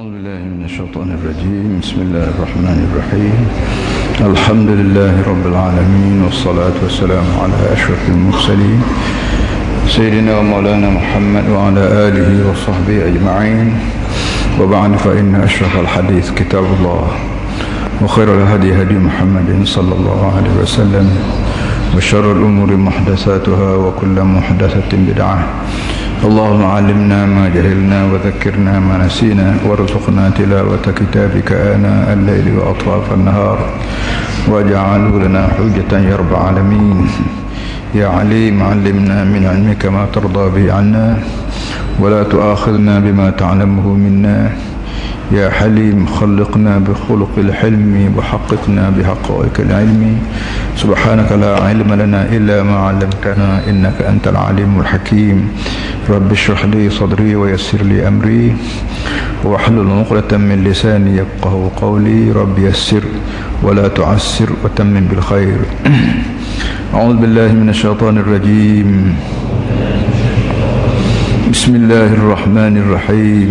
أعوذ بالله من الشيطان الرجيم. بسم الله الرحمن الرحيم. الحمد لله رب العالمين والصلاة والسلام على أشرف المرسلين. سيدنا ومولانا محمد وعلى آله وصحبه أجمعين. وبعد فإن أشرف الحديث كتاب الله وخير الهدي هدي محمد صلى الله عليه وسلم وشر الأمور محدثاتها وكل محدثة بدعة. اللهم علمنا ما جهلنا وذكرنا ما نسينا وارزقنا تلاوة كتابك آناء الليل وأطراف النهار واجعله لنا حجة يا رب العالمين. يا عليم علمنا من علمك ما ترضى به عنا ولا تؤاخذنا بما تعلمه منا. يا حليم خلقنا بخلق الحلم وحققنا بحقائق العلم. سبحانك لا علم لنا إلا ما علمتنا إنك أنت العليم الحكيم. رب اشرح لي صدري ويسر لي أمري. واحلل عقدة من لساني يفقه قولي. رب يسر ولا تعسر وتمم بالخير. أعوذ بالله من الشيطان الرجيم. بسم الله الرحمن الرحيم.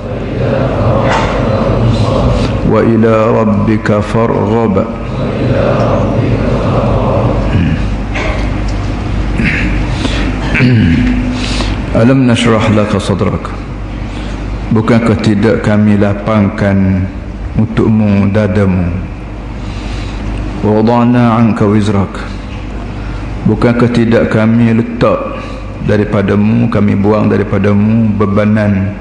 وإلى ربك فارغب Alam nashrah laka sadrak Bukankah tidak kami lapangkan Untukmu dadamu Wadana anka wizrak Bukankah tidak kami letak Daripadamu Kami buang daripadamu Bebanan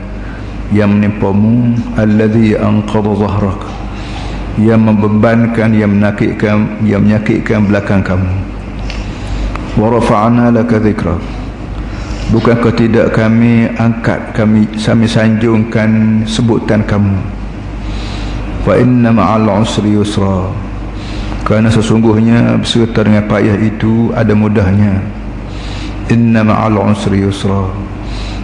yang menimpamu Alladhi anqadha zahrak. Yang membebankan Yang menyakitkan Yang menyakitkan belakang kamu. Warafa'ana laka dhikrak Bukankah tidak kami angkat kami kami sanjungkan sebutan kamu? Fa inna ma'al usri yusra. Kerana sesungguhnya beserta dengan payah itu ada mudahnya. Inna ma'al usri yusra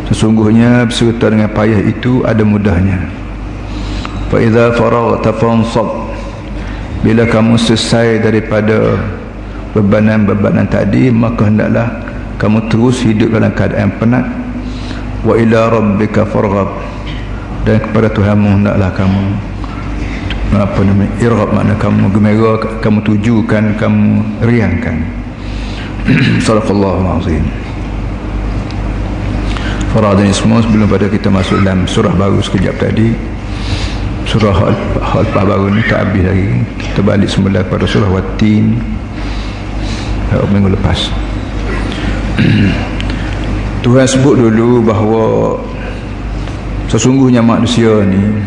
Sesungguhnya beserta dengan payah itu ada mudahnya. Fa idza faraghta fansab. Bila kamu selesai daripada bebanan-bebanan tadi maka hendaklah kamu terus hidup dalam keadaan penat. Wa ila rabbika farghab. Dan kepada Tuhanmu hendaklah kamu apa nama irghab makna kamu gemera kamu tujukan kamu riangkan. Sallallahu alaihi Faradhan semua sebelum pada kita masuk dalam surah baru sekejap tadi. Surah al-Fatihah baru ni tak habis lagi. Kita balik semula pada surah Watin minggu lepas. Tuhan sebut dulu bahawa sesungguhnya manusia ni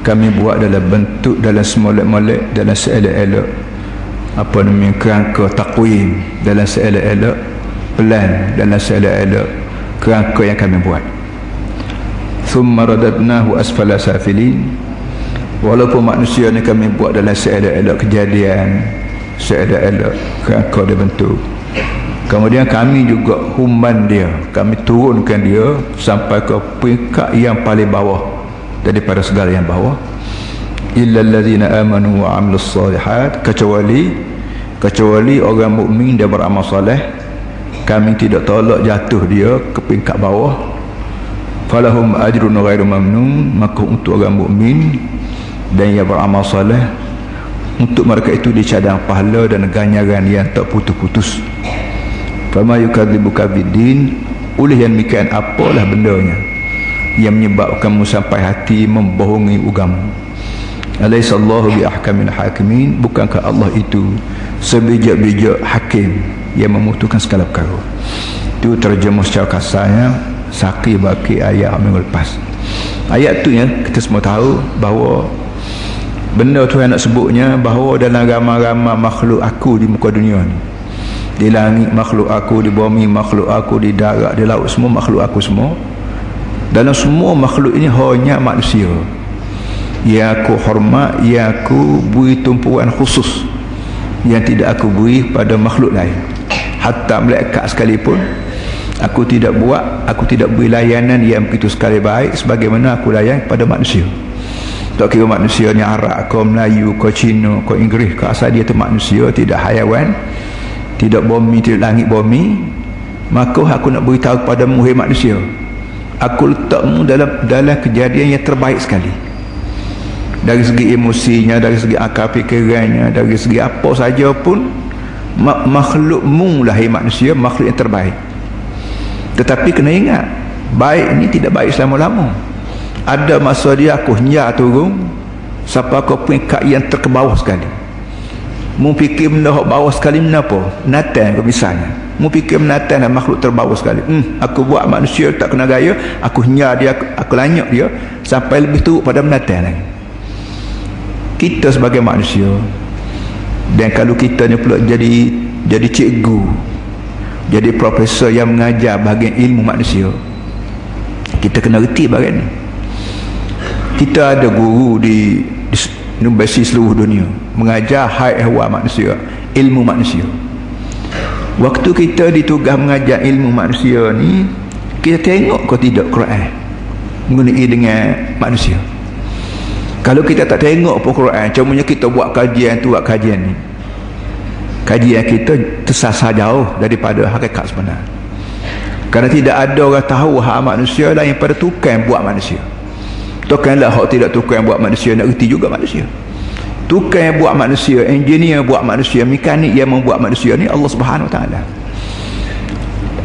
kami buat dalam bentuk dalam semolek-molek dalam seelok-elok apa namanya kerangka takwim? Dalam seelok-elok plan dalam seelok-elok kerangka yang kami buat. Thumma radadnahu asfala safilin. Walaupun manusia ni kami buat dalam seelok-elok kejadian seelok-elok kerangka dia bentuk. Kemudian kami juga humban dia. Kami turunkan dia Sampai ke peringkat yang paling bawah Daripada segala yang bawah. Illa allazina amanu wa amilus salihat Kecuali Kecuali orang mukmin dia beramal salih Kami tidak tolak jatuh dia Ke peringkat bawah. Falahum ajrun ghairu mamnun Maka untuk orang mukmin Dan yang beramal salih Untuk mereka itu dicadang pahala Dan ganjaran yang tak putus-putus. Fama yukadzibuka bidin Oleh yang demikian apalah bendanya Yang menyebabkanmu sampai hati membohongi ugamu. Alaihissallahu biahkamil hakimin Bukankah Allah itu Sebijak-bijak hakim Yang memutuskan segala perkara. Itu terjemah secara kasarnya Saki baki ayat minggu lepas. Ayat tu ya kita semua tahu Bahawa Benda tu yang nak sebutnya Bahawa dalam ramai-ramai makhluk aku di muka dunia ni. Di langit makhluk aku di bumi makhluk aku di darat di laut semua makhluk aku semua. Dalam semua makhluk ini hanya manusia. Yang aku hormat yang aku beri tumpuan khusus yang tidak aku beri pada makhluk lain hatta malaikat sekalipun aku tidak buat aku tidak beri layanan yang begitu sekali baik sebagaimana aku layan pada manusia. Tak kira manusia ni Arab kau Melayu kau Cina kau Inggeris kau asal dia tu manusia tidak hayawan tidak bumi tidak langit bumi maka aku nak beritahu kepada muhir manusia aku letakmu dalam dalam kejadian yang terbaik sekali. Dari segi emosinya dari segi akal fikirannya dari segi apa saja pun makhlukmu lah manusia makhluk yang terbaik. Tetapi kena ingat baik ini tidak baik selama-lama. Ada masa dia aku hanya turun siapa kau peringkat yang terkebawah sekali. Mu fikir benda bawah sekali kenapa natan ke misalnya. Mu fikir natan dan makhluk terbawah sekali. Hmm, aku buat manusia tak kena gaya aku hanya dia aku, aku lanyak dia sampai lebih teruk pada natan lagi. Kita sebagai manusia dan kalau kita ni pula jadi jadi cikgu jadi profesor yang mengajar bahagian ilmu manusia kita kena reti bahagian ni. Kita ada guru di, di universiti seluruh dunia mengajar hai ehwal manusia ilmu manusia. Waktu kita ditugas mengajar ilmu manusia ni kita tengok kau tidak Quran mengenai dengan manusia kalau kita tak tengok pun Quran cumanya kita buat kajian tu buat kajian ni. Kajian kita tersasar jauh daripada hakikat sebenar. Kerana tidak ada orang tahu hak manusia lain pada tukang buat manusia. Tukanglah hak tidak tukang buat manusia nak reti juga manusia. Tukang buat manusia engineer buat manusia mekanik yang membuat manusia ni Allah subhanahu wa ta'ala.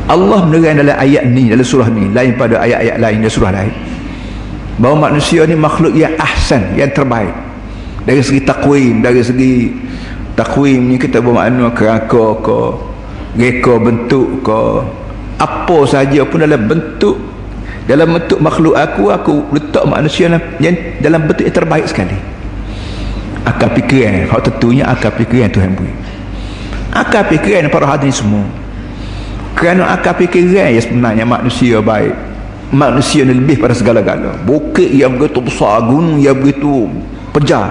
Allah menerang dalam ayat ni dalam surah ni lain pada ayat-ayat lain dalam surah lain bahawa manusia ni makhluk yang ahsan yang terbaik. Dari segi takwim dari segi takwim ni kita bermakna kerangka ke reka bentuk ke apa saja pun dalam bentuk dalam bentuk makhluk aku aku letak manusia yang dalam bentuk yang terbaik sekali. Akal fikiran hak tentunya akal fikiran Tuhan beri. Akal fikiran para hadirin semua. Kerana akal fikiran yang sebenarnya manusia baik manusia ni lebih pada segala-gala bukit yang begitu besar gunung yang begitu pejar.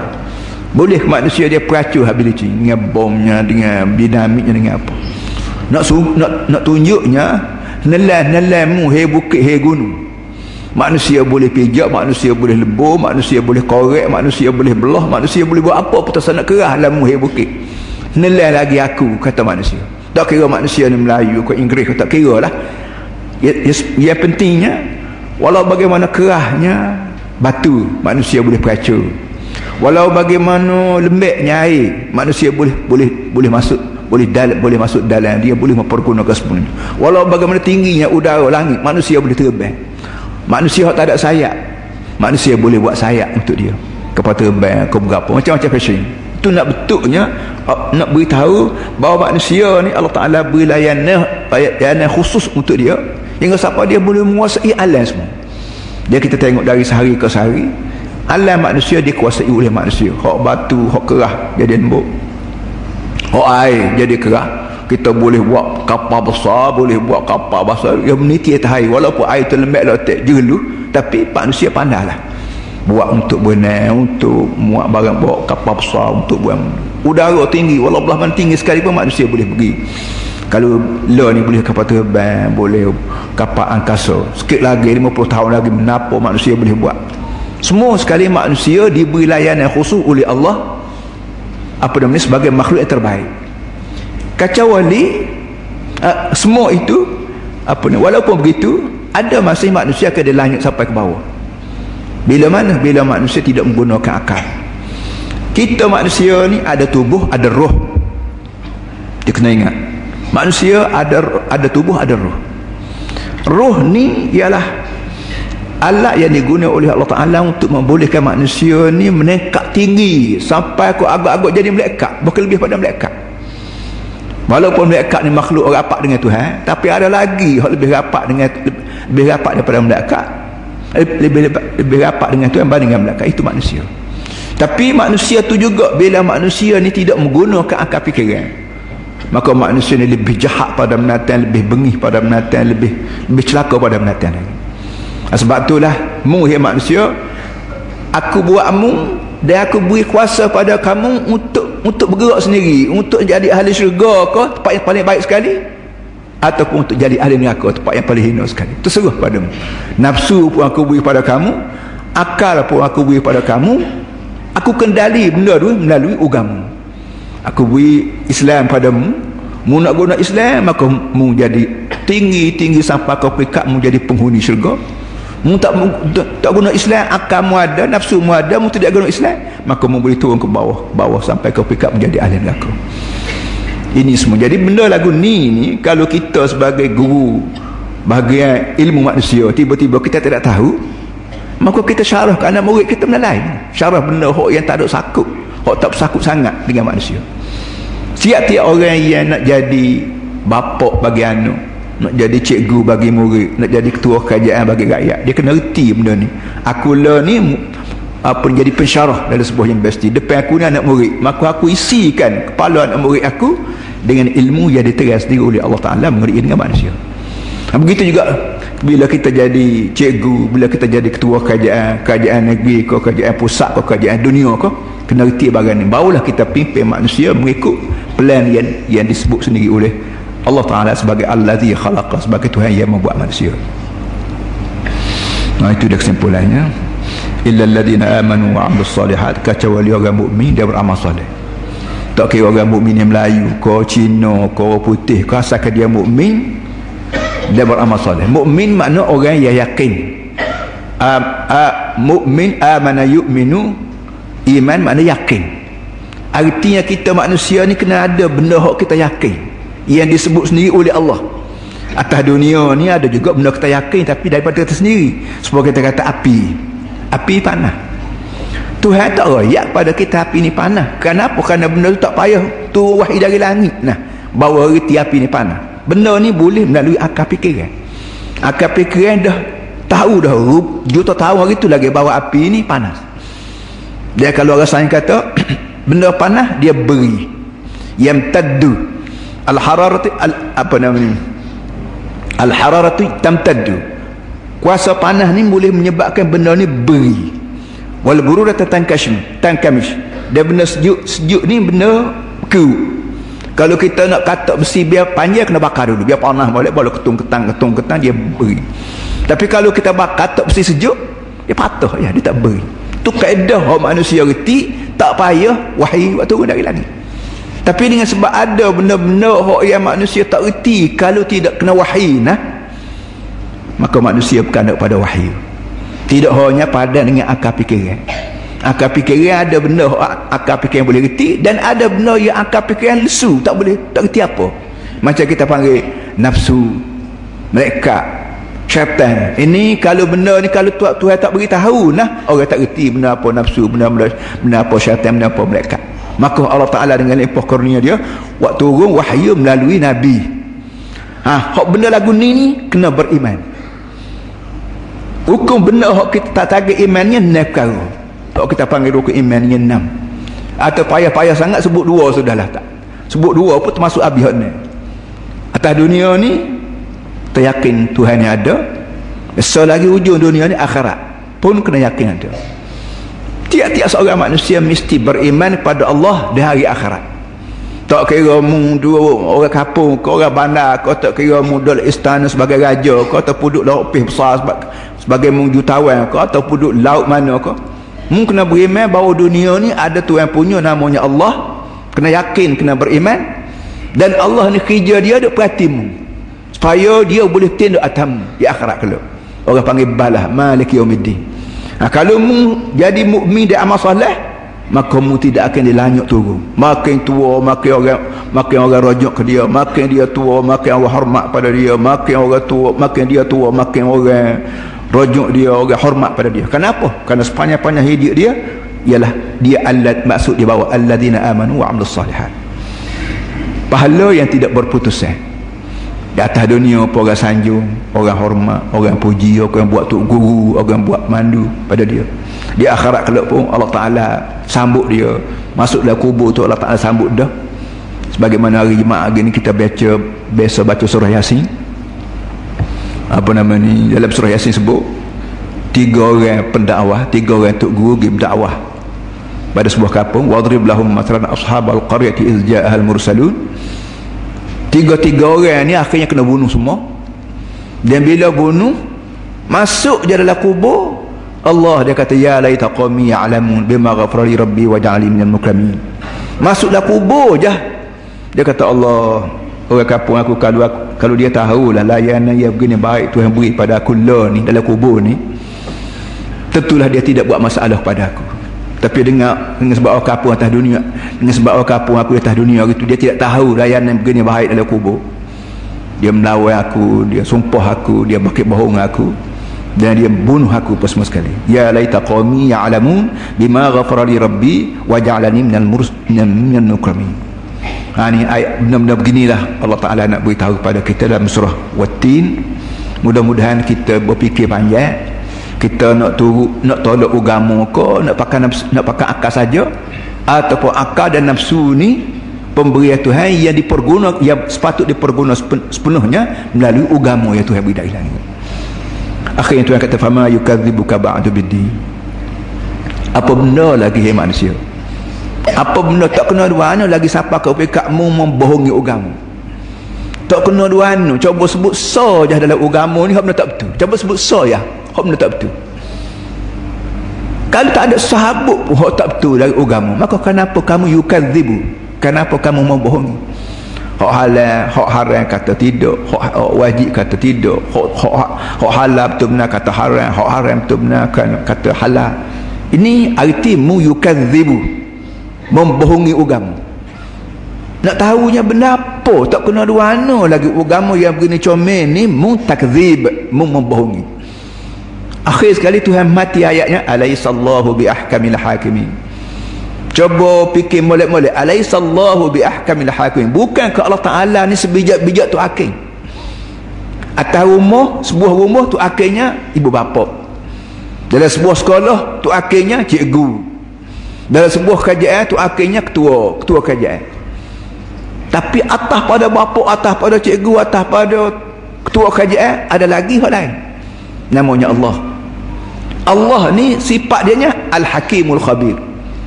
Boleh manusia dia peracur ability dengan bomnya dengan dinamiknya dengan apa. Nak nak nak tunjuknya nelan nelan mu he bukit he gunung. Manusia boleh pijak manusia boleh lebur manusia boleh korek manusia boleh belah manusia boleh buat apa pun tak nak kerah dalam mu he bukit. Nelan lagi aku kata manusia. Tak kira manusia ni Melayu ke Inggeris tak kira lah ya, ya, ya pentingnya. Walau bagaimana kerahnya batu manusia boleh peracur walau bagaimana lembeknya air manusia boleh boleh boleh masuk boleh dal, boleh masuk dalam dia boleh mempergunakan sepenuhnya walau bagaimana tingginya udara langit manusia boleh terbang. Manusia tak ada sayap manusia boleh buat sayap untuk dia. Kapal terbang ke berapa macam-macam fashion. Itu nak betulnya uh, nak beritahu bahawa manusia ni Allah Ta'ala beri layanan, layanan khusus untuk dia hingga siapa dia boleh menguasai alam semua. Dia kita tengok dari sehari ke sehari alam manusia dikuasai oleh manusia. Hak batu hak kerah jadi embuk. Hak air jadi kerah. Kita boleh buat kapal besar boleh buat kapal besar. Yang meniti atas air. Walaupun air terlembab letak jelu tapi manusia pandai lah buat untuk benang untuk muat barang bawa kapal besar untuk buat udara tinggi. Walaupun tinggi sekali pun manusia boleh pergi kalau lo ni boleh kapal terbang boleh kapal angkasa. Sikit lagi 50 tahun lagi menapa manusia boleh buat. Semua sekali manusia diberi layanan khusus oleh Allah apa namanya sebagai makhluk yang terbaik. Kacau wali uh, semua itu apa ni walaupun begitu ada masih manusia akan dilanyut sampai ke bawah. Bila mana? Bila manusia tidak menggunakan akal. Kita manusia ni ada tubuh ada roh. Dia kena ingat manusia ada ada tubuh ada roh roh ni ialah alat yang digunakan oleh Allah Ta'ala untuk membolehkan manusia ni menekak tinggi sampai aku agak-agak jadi melekat bukan lebih pada melekat. Walaupun melekat ni makhluk rapat dengan Tuhan tapi ada lagi yang lebih rapat dengan lebih rapat daripada melekat. Lebih, lebih, lebih rapat dengan Tuhan berbanding melekat. Itu manusia. Tapi manusia tu juga bila manusia ni tidak menggunakan akal fikiran maka manusia ni lebih jahat pada menatan lebih bengih pada menatan lebih lebih celaka pada menatan lagi. Sebab itulah mu ya manusia aku buat mu dan aku beri kuasa pada kamu untuk untuk bergerak sendiri untuk jadi ahli syurga ke tempat yang paling baik sekali ataupun untuk jadi ahli neraka tempat yang paling hina sekali. Terserah padamu nafsu pun aku beri pada kamu akal pun aku beri pada kamu aku kendali benda tu melalui agama aku beri Islam padamu. Mu nak guna Islam maka mu jadi tinggi-tinggi sampai kau pekat mu jadi penghuni syurga. Mu tak, tak, tak guna Islam akal mu ada nafsu mu ada mu tidak guna Islam. Maka mu boleh turun ke bawah bawah sampai kau pick menjadi ahli neraka. Ini semua. Jadi benda lagu ni ni kalau kita sebagai guru bahagian ilmu manusia tiba-tiba kita tidak tahu maka kita syarah kerana murid kita lain. Syarah benda hok yang tak ada sakut hok tak sakut sangat dengan manusia. Siap-tiap orang yang nak jadi bapak bagi anak nak jadi cikgu bagi murid nak jadi ketua kerajaan bagi rakyat dia kena reti benda ni. Aku lah ni apa jadi pensyarah dalam sebuah universiti. Depan aku ni anak murid. Maka aku isikan kepala anak murid aku dengan ilmu yang diteras diri oleh Allah Ta'ala mengenai dengan manusia. Begitu juga bila kita jadi cikgu bila kita jadi ketua kerajaan kerajaan negeri ke kerajaan pusat ke kerajaan dunia ke kena reti bagian ni. Barulah kita pimpin manusia mengikut plan yang yang disebut sendiri oleh Allah Ta'ala sebagai Allazi khalaqa sebagai Tuhan yang membuat manusia. Nah itu dia kesimpulannya. Illa alladhina amanu wa amilus salihat kecuali orang mukmin dia beramal soleh. Tak kira orang mukmin yang Melayu ko Cina ko putih ko asalkan dia mukmin dia beramal soleh. Mukmin makna orang yang yakin. A, a, mukmin amana yu'minu iman makna yakin. Artinya kita manusia ni kena ada benda yang kita yakin. Yang disebut sendiri oleh Allah. Atas dunia ni ada juga benda kita yakin tapi daripada kita sendiri. Sebab kita kata api. Api panah. Tuhan tak rayak pada kita api ni panah. Kenapa? kerana benda tu tak payah tu wahai dari langit. Nah bawa reti api ni panah. Benda ni boleh melalui akal fikiran akal fikiran dah tahu dah juta tahun hari tu lagi bawa api ni panas dia kalau orang sains kata benda panah dia beri. Yang tadu al hararati al apa namanya? Al hararati tamtaddu. Kuasa panas ni boleh menyebabkan benda ni beri. Wal bururata tankashim tankamish dan benda sejuk sejuk ni benda ku kalau kita nak katak besi biar panjang kena bakar dulu. Biar panas boleh boleh ketung ketang ketung ketang dia beri. Tapi kalau kita bakar katak besi sejuk dia patah. Ya dia tak beri tu kaedah orang manusia reti tak payah wahai waktu dari langit. Tapi dengan sebab ada benda-benda yang manusia tak reti kalau tidak kena wahyi nah maka manusia bukan ada pada wahyu tidak hanya pada dengan akal fikiran. Akal fikiran ada benda akal fikiran boleh reti dan ada benda yang akal fikiran lesu tak boleh tak reti apa. Macam kita panggil nafsu mereka syaitan ini kalau benda ni kalau Tuhan, Tuhan tak beritahu nah orang tak reti benda apa nafsu benda, benda, benda apa syaitan benda apa mereka maka Allah Ta'ala dengan limpah kurnia dia waktu turun wahyu melalui Nabi. Ha, hak benda lagu ni ni kena beriman. Hukum benda hak kita tak tagih imannya enam perkara. Tak kita panggil hukum imannya enam. Atau payah-payah sangat sebut dua sudahlah tak? Sebut dua pun termasuk habis hak ni atas dunia ni teryakin Tuhan yang ada. Selagi ujung dunia ni akhirat. Pun kena yakin ada. Tiap-tiap seorang manusia mesti beriman kepada Allah di hari akhirat. Tak kira mu dua orang kapung ke orang bandar kau tak kira mu istana sebagai raja kau tak duduk laut pih besar sebagai, sebagai mu jutawan kau atau duduk laut mana kau. Mu kena beriman bahawa dunia ni ada Tuhan punya namanya Allah. Kena yakin kena beriman. Dan Allah ni kerja dia ada perhatimu supaya dia boleh tindak atam di akhirat kalau orang panggil balah malik yaumiddin Nah, kalau mu jadi mukmin dan amal soleh, maka mu tidak akan dilanyuk turun. Makin tua, makin orang makin orang rojok ke dia, makin dia tua, makin orang hormat pada dia, makin orang tua, makin dia tua, makin orang rojok dia, orang hormat pada dia. Kenapa? Karena sepanjang-panjang hidup dia ialah dia Allah maksud dia bawa alladzina amanu wa amilus solihat. Pahala yang tidak berputusan di atas dunia orang sanjung orang hormat orang puji orang buat tuk guru orang buat mandu pada dia. Di akhirat kelak pun Allah Ta'ala sambut dia. Masuk dalam kubur tu Allah Ta'ala sambut dah. Sebagaimana hari Jumaat hari ni kita baca biasa baca surah Yasin. Apa nama ni? Dalam surah Yasin sebut tiga orang pendakwah tiga orang tok guru pergi berdakwah pada sebuah kampung wadrib lahum masalan ashabal qaryati iz ja'al mursalun tiga-tiga orang ni akhirnya kena bunuh semua. Dan bila bunuh masuk je dalam kubur Allah dia kata ya laita qawmi ya'lamun bima ghafara li rabbi wa ja'ali minal mukramin. Masuklah kubur je. Dia kata Allah orang kampung aku kalau aku, kalau dia tahu lah layanan yang begini baik Tuhan beri pada aku lah ni dalam kubur ni tentulah dia tidak buat masalah pada aku tapi dengar dengan sebab orang kapung atas dunia dengan sebab orang kapung aku atas dunia itu dia tidak tahu layanan begini baik dalam kubur. Dia melawan aku dia sumpah aku dia bakit bohong aku dan dia bunuh aku apa semua sekali. Ya laita qawmi ya'lamun bima ghafara li rabbi wa ja'alani minal minal mukramin. Ha ni ayat benar-benar beginilah Allah Taala nak beritahu kepada kita dalam surah Wattin. Mudah-mudahan kita berfikir panjang kita nak turut nak tolak agama ke nak pakai nafsu, nak pakai akal saja ataupun akal dan nafsu ni pemberian Tuhan yang diperguna yang sepatut diperguna sepenuhnya melalui agama yang Tuhan beri dah hilang akhirnya Tuhan kata fama yukadzibuka ba'du biddi. Apa benda lagi hai manusia? Apa benda? Tak kena dua lagi siapa kau pekakmu membohongi agama. Tak kena dua cuba sebut so dalam agama ni benda tak betul. Cuba sebut so ya Hak benda tak betul. Kalau tak ada sahabat pun hak tak betul dari agama, maka kenapa kamu yukadzibu? Kenapa kamu membohongi? Hak halal, hak haram kata tidak, hak, hak wajib kata tidak, hak, hak, hak halal betul benar kata haram, hak haram betul benar kata halal. Ini arti mu yukadzibu. Membohongi agama. Nak tahunya benar apa? Tak kena dua lagi agama yang begini comel ni mu takzib, mu membohongi akhir sekali Tuhan mati ayatnya alaisallahu bi ahkamil hakimin. Cuba fikir molek-molek alaisallahu bi ahkamil hakimin. Bukan ke Allah Taala ni sebijak-bijak tu hakim atas rumah sebuah rumah tu akhirnya ibu bapa. Dalam sebuah sekolah tu akhirnya cikgu. Dalam sebuah kerajaan tu akhirnya ketua ketua kerajaan. Tapi atas pada bapa atas pada cikgu atas pada ketua kerajaan ada lagi hal lain. Namanya Allah Allah ni sifat dia nya Al-Hakimul Khabir.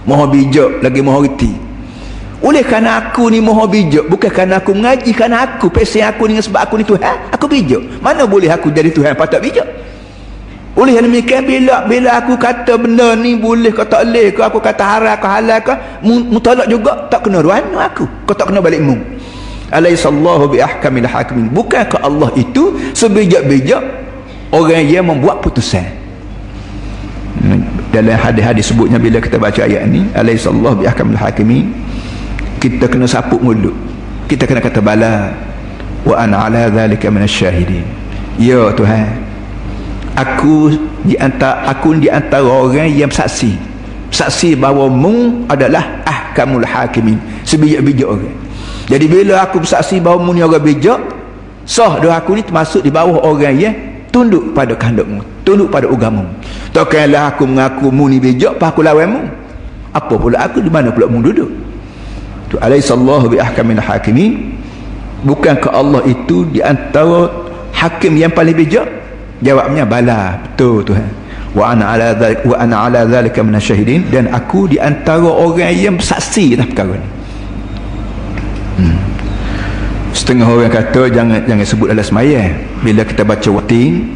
Maha bijak lagi maha reti. Oleh kerana aku ni maha bijak bukan kerana aku mengaji kerana aku pesen aku ni sebab aku ni Tuhan aku bijak. Mana boleh aku jadi Tuhan patut bijak? Oleh yang demikian bila bila aku kata benda ni boleh kau tak boleh kau aku kata haram kau halal kau mutalak juga tak kena ruan aku. Kau tak kena balik mu. Alaisallahu bi ahkamil hakimin. Bukankah Allah itu sebijak-bijak orang yang membuat putusan dalam hadis-hadis sebutnya bila kita baca ayat ni alaihissallahu bi ahkamil hakimin kita kena sapuk mulut. Kita kena kata bala. Wa ana ala zalika minasyahidin. Ya tuhan aku di antara aku di antara orang yang saksi. Saksi bahawa mu adalah ahkamul hakimin sebijak-bijak orang. Jadi bila aku bersaksi bahawa mu ni orang bijak sah doa aku ni termasuk di bawah orang yang tunduk pada kehendakmu tunduk pada agamamu takkanlah aku mengaku mu ni bijak apa aku lawanmu apa pula aku di mana pula mu duduk? Tu alaisallahu bi ahkamin hakimin. Bukankah Allah itu di antara hakim yang paling bijak? Jawabnya bala. Betul Tuhan. Wa ana ala dhalik wa ana ala dhalika minasyahidin dan aku di antara orang yang bersaksi atas perkara ni. Hmm. setengah orang kata jangan jangan sebut dalam semaya bila kita baca watin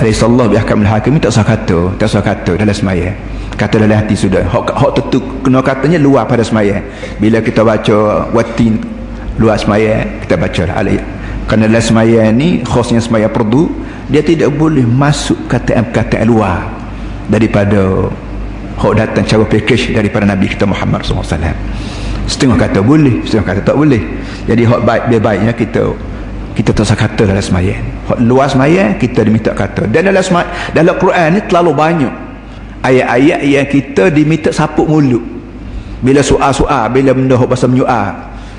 Alaihissallah bihakam hakim tak usah kata tak usah kata dalam semaya. Kata dalam hati sudah. Hak, hak tentu kena katanya luar pada semaya. Bila kita baca watin luar semaya kita baca lah. Alaih kerana dalam semaya ni khasnya semaya perdu dia tidak boleh masuk kata-kata luar daripada hak datang cara package daripada Nabi kita Muhammad SAW setengah kata boleh setengah kata tak boleh. Jadi hak baik dia baiknya kita kita tak usah kata dalam semaya luas semaya kita diminta kata. Dan dalam dalam Quran ni terlalu banyak. Ayat-ayat yang kita diminta sapuk mulut. Bila soal-soal bila benda menyual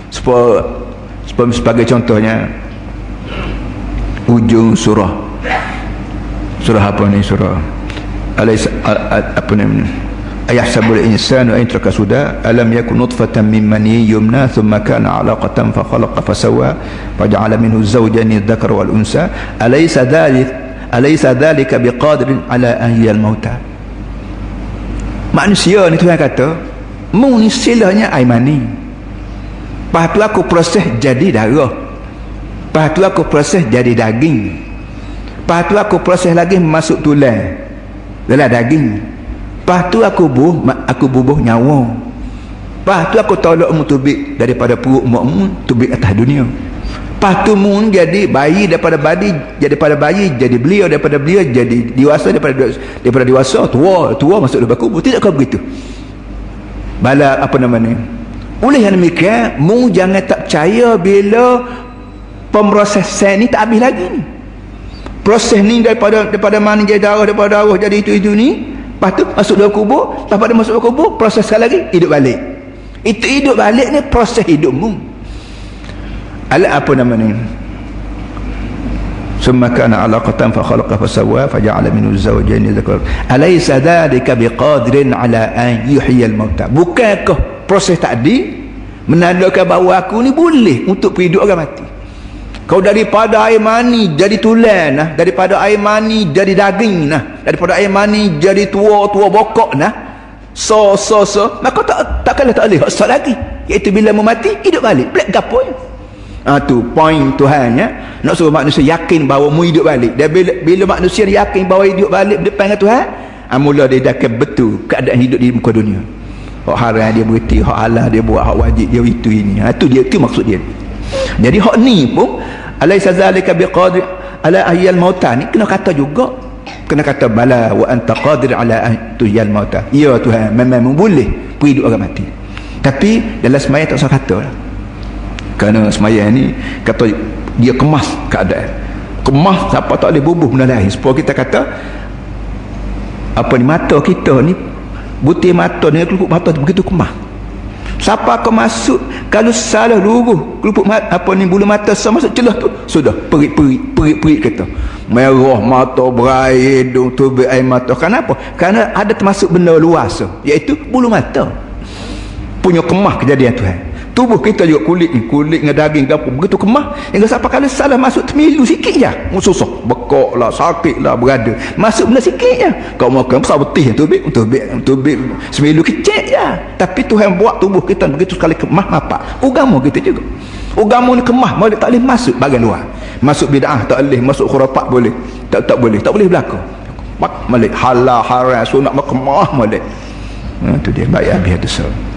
supaya, supaya sebagai contohnya ujung surah. Surah apa ni surah? Alaih apa ni ayahsabul insanu ayin teraka suda alam yakun nutfatan min mani yumna thumma kana alaqatan fa khalaqa fa sawa faja'ala minhu zawjani dhakar wal unsa alaysa dhalik alaysa dhalika biqadirin ala ahiyal mauta manusia ni Tuhan kata mu ni silahnya ayin mani. Lepas tu aku proses jadi darah. Lepas tu aku proses jadi daging. Lepas tu aku proses lagi masuk tulang. Dalam daging lepas tu aku bubuh aku bubuh nyawa. Lepas tu aku tolak mu tubik daripada perut mu tubik atas dunia. Lepas tu mun jadi bayi daripada bayi jadi pada bayi jadi beliau daripada beliau jadi dewasa daripada daripada dewasa tua tua masuk dalam kubur. Tidak kau begitu. Bala apa nama ni oleh yang demikian mu jangan tak percaya bila pemrosesan ni tak habis lagi ni. Proses ni daripada daripada mana jadi darah daripada darah jadi itu itu ni lepas tu masuk dalam kubur lepas pada masuk dalam kubur proses sekali lagi hidup balik. Itu hidup balik ni proses hidupmu. Ala apa nama ni? Summa kana alaqatan fa khalaqa fa sawwa fa ja'ala minhu zawjayn dhakar alaysa dhalika biqadirin ala an yuhyi al mauta bukankah proses tadi menandakan bahawa aku ni boleh untuk hidup orang mati kau daripada air mani jadi tulang nah daripada air mani jadi daging nah daripada air mani jadi tua-tua bokok nah so so so maka tak tak kalah tak boleh tak lagi iaitu bila memati hidup balik black gapo ya Ha, tu point Tuhan ya. Nak suruh manusia yakin bahawa mu hidup balik. Dan bila, bila manusia yakin bahawa hidup balik depan dengan Tuhan, ha, mula dia dah betul keadaan hidup di muka dunia. Hak haram dia berhenti, hak halal dia buat, hak wajib dia itu ini. Ha, tu dia tu maksud dia. Jadi hak ni pun alaysa zalika biqadir ala ayyal mauta ni kena kata juga. Kena kata bala wa anta qadir ala ayyal mauta. Ya Tuhan, memang boleh hidup orang mati. Tapi dalam semaya tak usah kata lah kerana semayang ni kata dia kemas keadaan kemas siapa tak boleh bubuh benda lain supaya kita kata apa ni mata kita ni butir mata ni kelupuk mata begitu kemas siapa kau masuk kalau salah luruh kelupuk mata apa ni bulu mata sama masuk celah tu sudah perit-perit perit-perit kita merah mata berair hidung tubik air mata. Kenapa? Kerana ada termasuk benda luas iaitu bulu mata. Punya kemah kejadian Tuhan tubuh kita juga kulit ni kulit dengan daging apa begitu kemah hingga sampai kalau salah masuk temilu sikit je. Susah bekok lah sakit lah berada. Masuk benda sikit je. Kau makan besar betih tubik tubik tubik semilu kecil je. Tapi Tuhan buat tubuh kita begitu sekali kemah apa agama kita juga. Agama ni kemah boleh tak boleh masuk bagian luar. Masuk bid'ah tak boleh. Masuk khurafat boleh. Tak tak boleh. Tak boleh berlaku. Malik. Halal haram sunat kemah malik. Itu dia. Baik habis ada